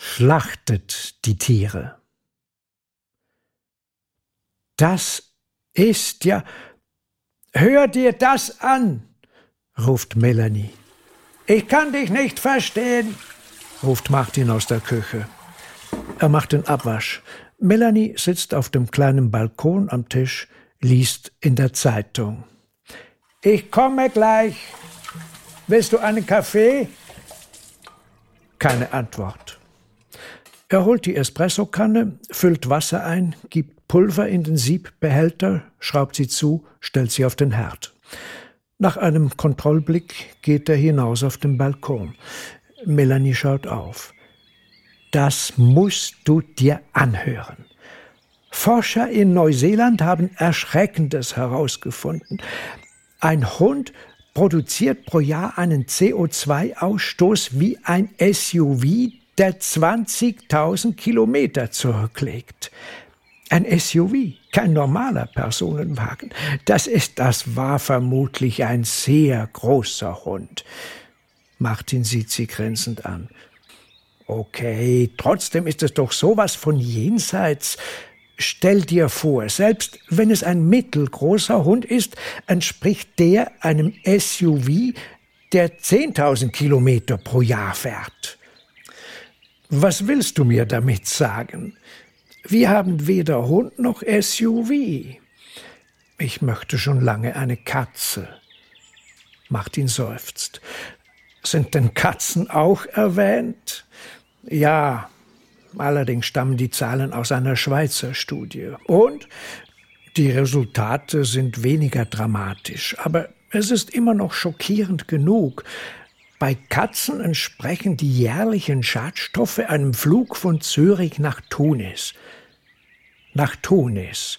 schlachtet die Tiere. Das ist ja. Hör dir das an, ruft Melanie. Ich kann dich nicht verstehen, ruft Martin aus der Küche. Er macht den Abwasch. Melanie sitzt auf dem kleinen Balkon am Tisch, liest in der Zeitung. Ich komme gleich. Willst du einen Kaffee? Keine Antwort. Er holt die Espressokanne, füllt Wasser ein, gibt Pulver in den Siebbehälter, schraubt sie zu, stellt sie auf den Herd. Nach einem Kontrollblick geht er hinaus auf den Balkon. Melanie schaut auf. Das musst du dir anhören. Forscher in Neuseeland haben Erschreckendes herausgefunden. Ein Hund produziert pro Jahr einen CO2-Ausstoß wie ein SUV, der 20.000 Kilometer zurücklegt. Ein SUV, kein normaler Personenwagen. Das ist, das war vermutlich ein sehr großer Hund. Martin sieht sie grenzend an. Okay, trotzdem ist es doch sowas von jenseits. Stell dir vor, selbst wenn es ein mittelgroßer Hund ist, entspricht der einem SUV, der 10.000 Kilometer pro Jahr fährt. Was willst du mir damit sagen? Wir haben weder Hund noch SUV. Ich möchte schon lange eine Katze. Martin seufzt. Sind denn Katzen auch erwähnt? Ja, Allerdings stammen die Zahlen aus einer Schweizer Studie. Und die Resultate sind weniger dramatisch, aber es ist immer noch schockierend genug. Bei Katzen entsprechen die jährlichen Schadstoffe einem Flug von Zürich nach Tunis. Nach Tunis.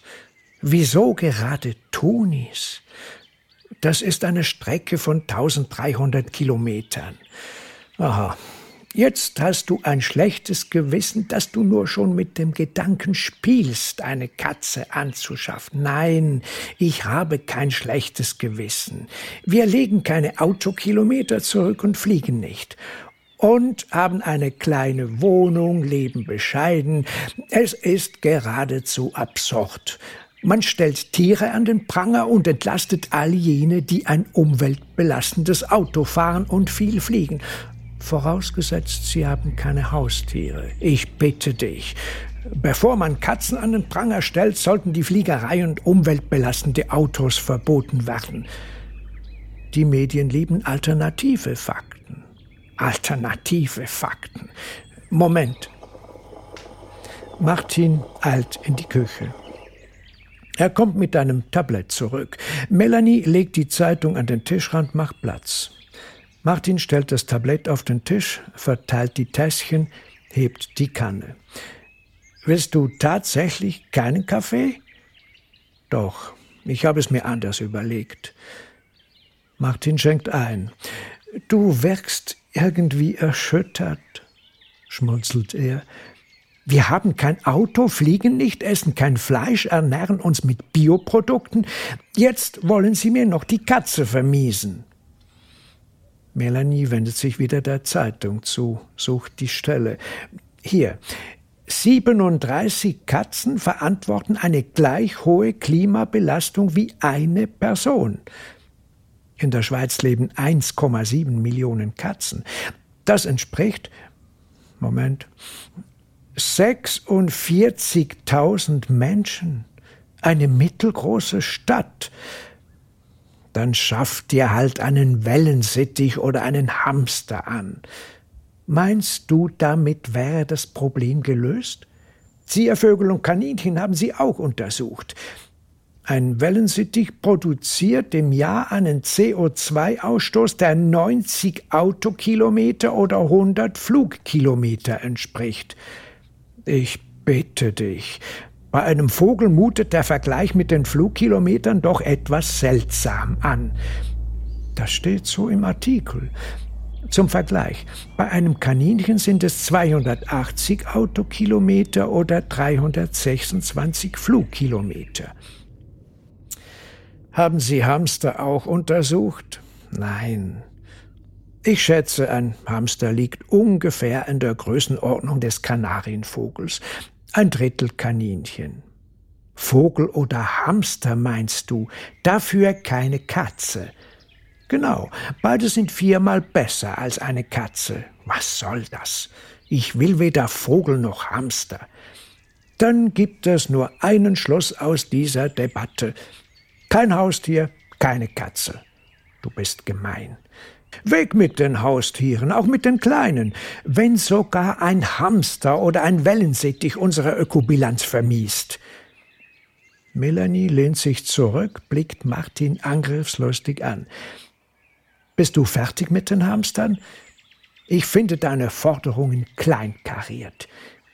Wieso gerade Tunis? Das ist eine Strecke von 1300 Kilometern. Aha, Jetzt hast du ein schlechtes Gewissen, dass du nur schon mit dem Gedanken spielst, eine Katze anzuschaffen. Nein, ich habe kein schlechtes Gewissen. Wir legen keine Autokilometer zurück und fliegen nicht. Und haben eine kleine Wohnung, leben bescheiden. Es ist geradezu absurd. Man stellt Tiere an den Pranger und entlastet all jene, die ein umweltbelastendes Auto fahren und viel fliegen. Vorausgesetzt, Sie haben keine Haustiere. Ich bitte dich. Bevor man Katzen an den Pranger stellt, sollten die Fliegerei und umweltbelastende Autos verboten werden. Die Medien lieben alternative Fakten. Alternative Fakten. Moment. Martin eilt in die Küche. Er kommt mit einem Tablett zurück. Melanie legt die Zeitung an den Tischrand, macht Platz. Martin stellt das Tablett auf den Tisch, verteilt die Tässchen, hebt die Kanne. Willst du tatsächlich keinen Kaffee? Doch, ich habe es mir anders überlegt. Martin schenkt ein. Du wirkst irgendwie erschüttert, schmunzelt er. Wir haben kein Auto, fliegen nicht, essen kein Fleisch, ernähren uns mit Bioprodukten. Jetzt wollen Sie mir noch die Katze vermiesen. Melanie wendet sich wieder der Zeitung zu, sucht die Stelle. Hier. 37 Katzen verantworten eine gleich hohe Klimabelastung wie eine Person. In der Schweiz leben 1,7 Millionen Katzen. Das entspricht, Moment, 46.000 Menschen. Eine mittelgroße Stadt dann schaff dir halt einen Wellensittich oder einen Hamster an. Meinst du, damit wäre das Problem gelöst? Ziervögel und Kaninchen haben sie auch untersucht. Ein Wellensittich produziert im Jahr einen CO2-Ausstoß, der 90 Autokilometer oder 100 Flugkilometer entspricht. Ich bitte dich, bei einem Vogel mutet der Vergleich mit den Flugkilometern doch etwas seltsam an. Das steht so im Artikel. Zum Vergleich, bei einem Kaninchen sind es 280 Autokilometer oder 326 Flugkilometer. Haben Sie Hamster auch untersucht? Nein. Ich schätze, ein Hamster liegt ungefähr in der Größenordnung des Kanarienvogels, ein Drittel Kaninchen. Vogel oder Hamster meinst du, dafür keine Katze. Genau, beide sind viermal besser als eine Katze. Was soll das? Ich will weder Vogel noch Hamster. Dann gibt es nur einen Schluss aus dieser Debatte. Kein Haustier, keine Katze. Du bist gemein. Weg mit den Haustieren, auch mit den kleinen. Wenn sogar ein Hamster oder ein Wellensittich unsere Ökobilanz vermiest. Melanie lehnt sich zurück, blickt Martin angriffslustig an. Bist du fertig mit den Hamstern? Ich finde deine Forderungen kleinkariert.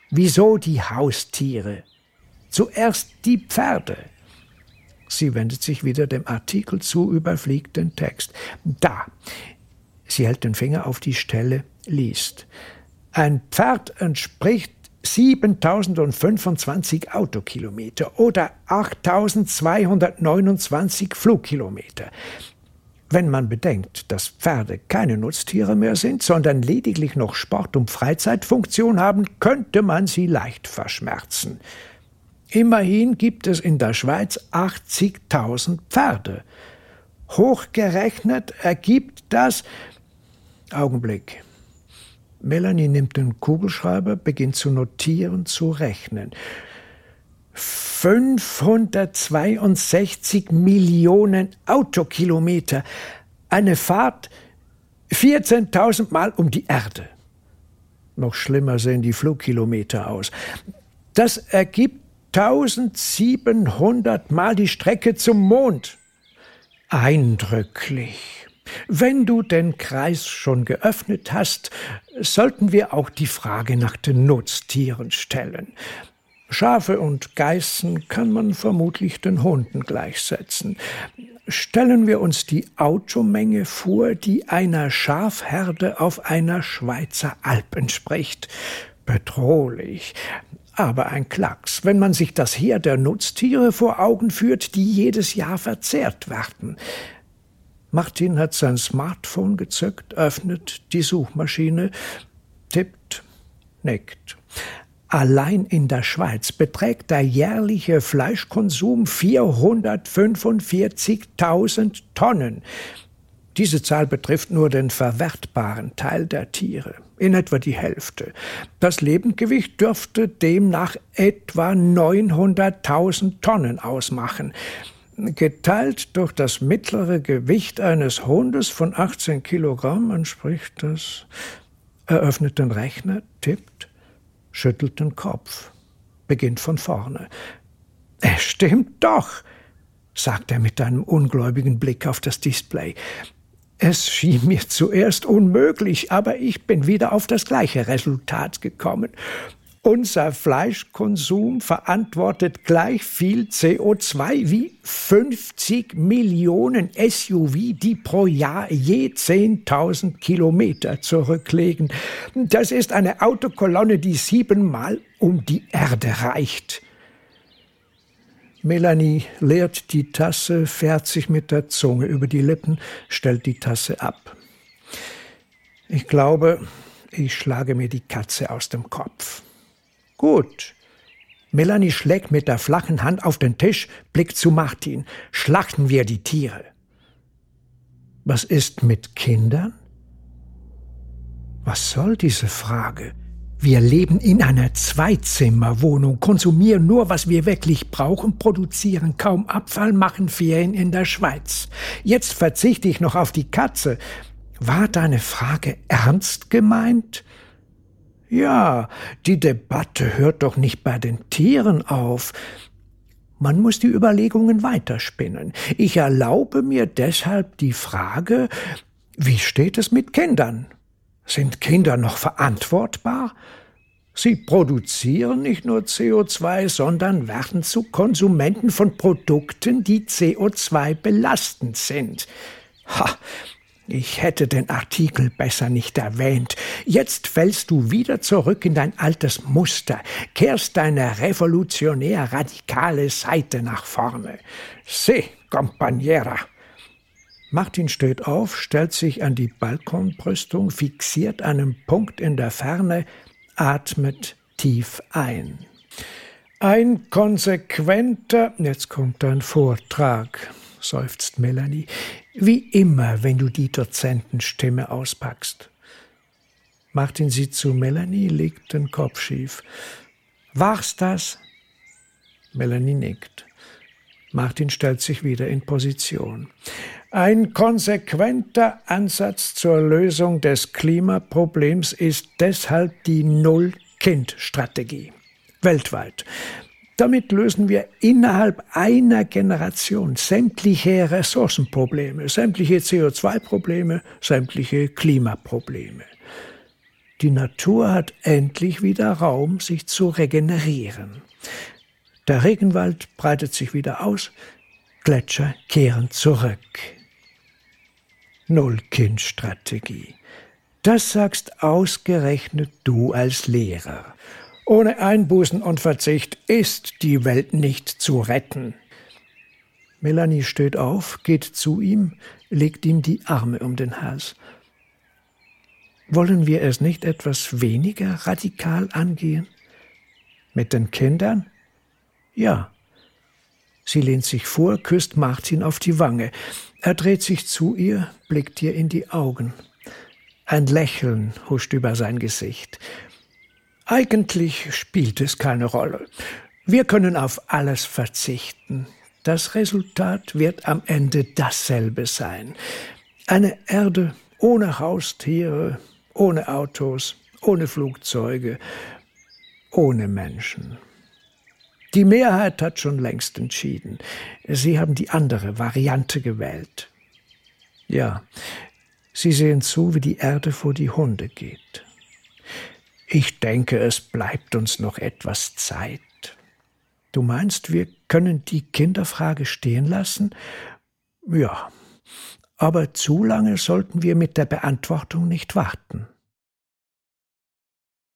Wieso die Haustiere? Zuerst die Pferde. Sie wendet sich wieder dem Artikel zu, überfliegt den Text. Da. Sie hält den Finger auf die Stelle, liest. Ein Pferd entspricht 7025 Autokilometer oder 8229 Flugkilometer. Wenn man bedenkt, dass Pferde keine Nutztiere mehr sind, sondern lediglich noch Sport- und Freizeitfunktion haben, könnte man sie leicht verschmerzen. Immerhin gibt es in der Schweiz 80.000 Pferde. Hochgerechnet ergibt das Augenblick. Melanie nimmt den Kugelschreiber, beginnt zu notieren, zu rechnen. 562 Millionen Autokilometer. Eine Fahrt 14.000 Mal um die Erde. Noch schlimmer sehen die Flugkilometer aus. Das ergibt 1700 Mal die Strecke zum Mond. Eindrücklich. Wenn du den Kreis schon geöffnet hast, sollten wir auch die Frage nach den Nutztieren stellen. Schafe und Geißen kann man vermutlich den Hunden gleichsetzen. Stellen wir uns die Automenge vor, die einer Schafherde auf einer Schweizer Alp entspricht. Bedrohlich. Aber ein Klacks, wenn man sich das Heer der Nutztiere vor Augen führt, die jedes Jahr verzehrt werden. Martin hat sein Smartphone gezückt, öffnet die Suchmaschine, tippt, nickt. Allein in der Schweiz beträgt der jährliche Fleischkonsum 445.000 Tonnen. Diese Zahl betrifft nur den verwertbaren Teil der Tiere, in etwa die Hälfte. Das Lebendgewicht dürfte demnach etwa 900.000 Tonnen ausmachen. Geteilt durch das mittlere Gewicht eines Hundes von 18 Kilogramm entspricht das. Er öffnet den Rechner, tippt, schüttelt den Kopf, beginnt von vorne. Es stimmt doch, sagt er mit einem ungläubigen Blick auf das Display. Es schien mir zuerst unmöglich, aber ich bin wieder auf das gleiche Resultat gekommen. Unser Fleischkonsum verantwortet gleich viel CO2 wie 50 Millionen SUV, die pro Jahr je 10.000 Kilometer zurücklegen. Das ist eine Autokolonne, die siebenmal um die Erde reicht. Melanie leert die Tasse, fährt sich mit der Zunge über die Lippen, stellt die Tasse ab. Ich glaube, ich schlage mir die Katze aus dem Kopf. Gut. Melanie schlägt mit der flachen Hand auf den Tisch, blickt zu Martin. Schlachten wir die Tiere. Was ist mit Kindern? Was soll diese Frage? Wir leben in einer Zweizimmerwohnung, konsumieren nur, was wir wirklich brauchen, produzieren kaum Abfall, machen Ferien in der Schweiz. Jetzt verzichte ich noch auf die Katze. War deine Frage ernst gemeint? Ja, die Debatte hört doch nicht bei den Tieren auf. Man muss die Überlegungen weiterspinnen. Ich erlaube mir deshalb die Frage, wie steht es mit Kindern? Sind Kinder noch verantwortbar? Sie produzieren nicht nur CO2, sondern werden zu Konsumenten von Produkten, die CO2 belastend sind. Ha, ich hätte den Artikel besser nicht erwähnt. Jetzt fällst du wieder zurück in dein altes Muster, kehrst deine revolutionär radikale Seite nach vorne. Se, Companiera. Martin steht auf, stellt sich an die Balkonbrüstung, fixiert einen Punkt in der Ferne, atmet tief ein. Ein konsequenter, jetzt kommt ein Vortrag, seufzt Melanie, wie immer, wenn du die Dozentenstimme auspackst. Martin sieht zu Melanie, legt den Kopf schief. War's das? Melanie nickt. Martin stellt sich wieder in Position. Ein konsequenter Ansatz zur Lösung des Klimaproblems ist deshalb die Null-Kind-Strategie. Weltweit. Damit lösen wir innerhalb einer Generation sämtliche Ressourcenprobleme, sämtliche CO2-Probleme, sämtliche Klimaprobleme. Die Natur hat endlich wieder Raum, sich zu regenerieren. Der Regenwald breitet sich wieder aus, Gletscher kehren zurück. Null-Kind-Strategie. Das sagst ausgerechnet du als Lehrer. Ohne Einbußen und Verzicht ist die Welt nicht zu retten. Melanie steht auf, geht zu ihm, legt ihm die Arme um den Hals. Wollen wir es nicht etwas weniger radikal angehen? Mit den Kindern? Ja. Sie lehnt sich vor, küsst Martin auf die Wange. Er dreht sich zu ihr, blickt ihr in die Augen. Ein Lächeln huscht über sein Gesicht. Eigentlich spielt es keine Rolle. Wir können auf alles verzichten. Das Resultat wird am Ende dasselbe sein. Eine Erde ohne Haustiere, ohne Autos, ohne Flugzeuge, ohne Menschen. Die Mehrheit hat schon längst entschieden. Sie haben die andere Variante gewählt. Ja, Sie sehen zu, wie die Erde vor die Hunde geht. Ich denke, es bleibt uns noch etwas Zeit. Du meinst, wir können die Kinderfrage stehen lassen? Ja, aber zu lange sollten wir mit der Beantwortung nicht warten.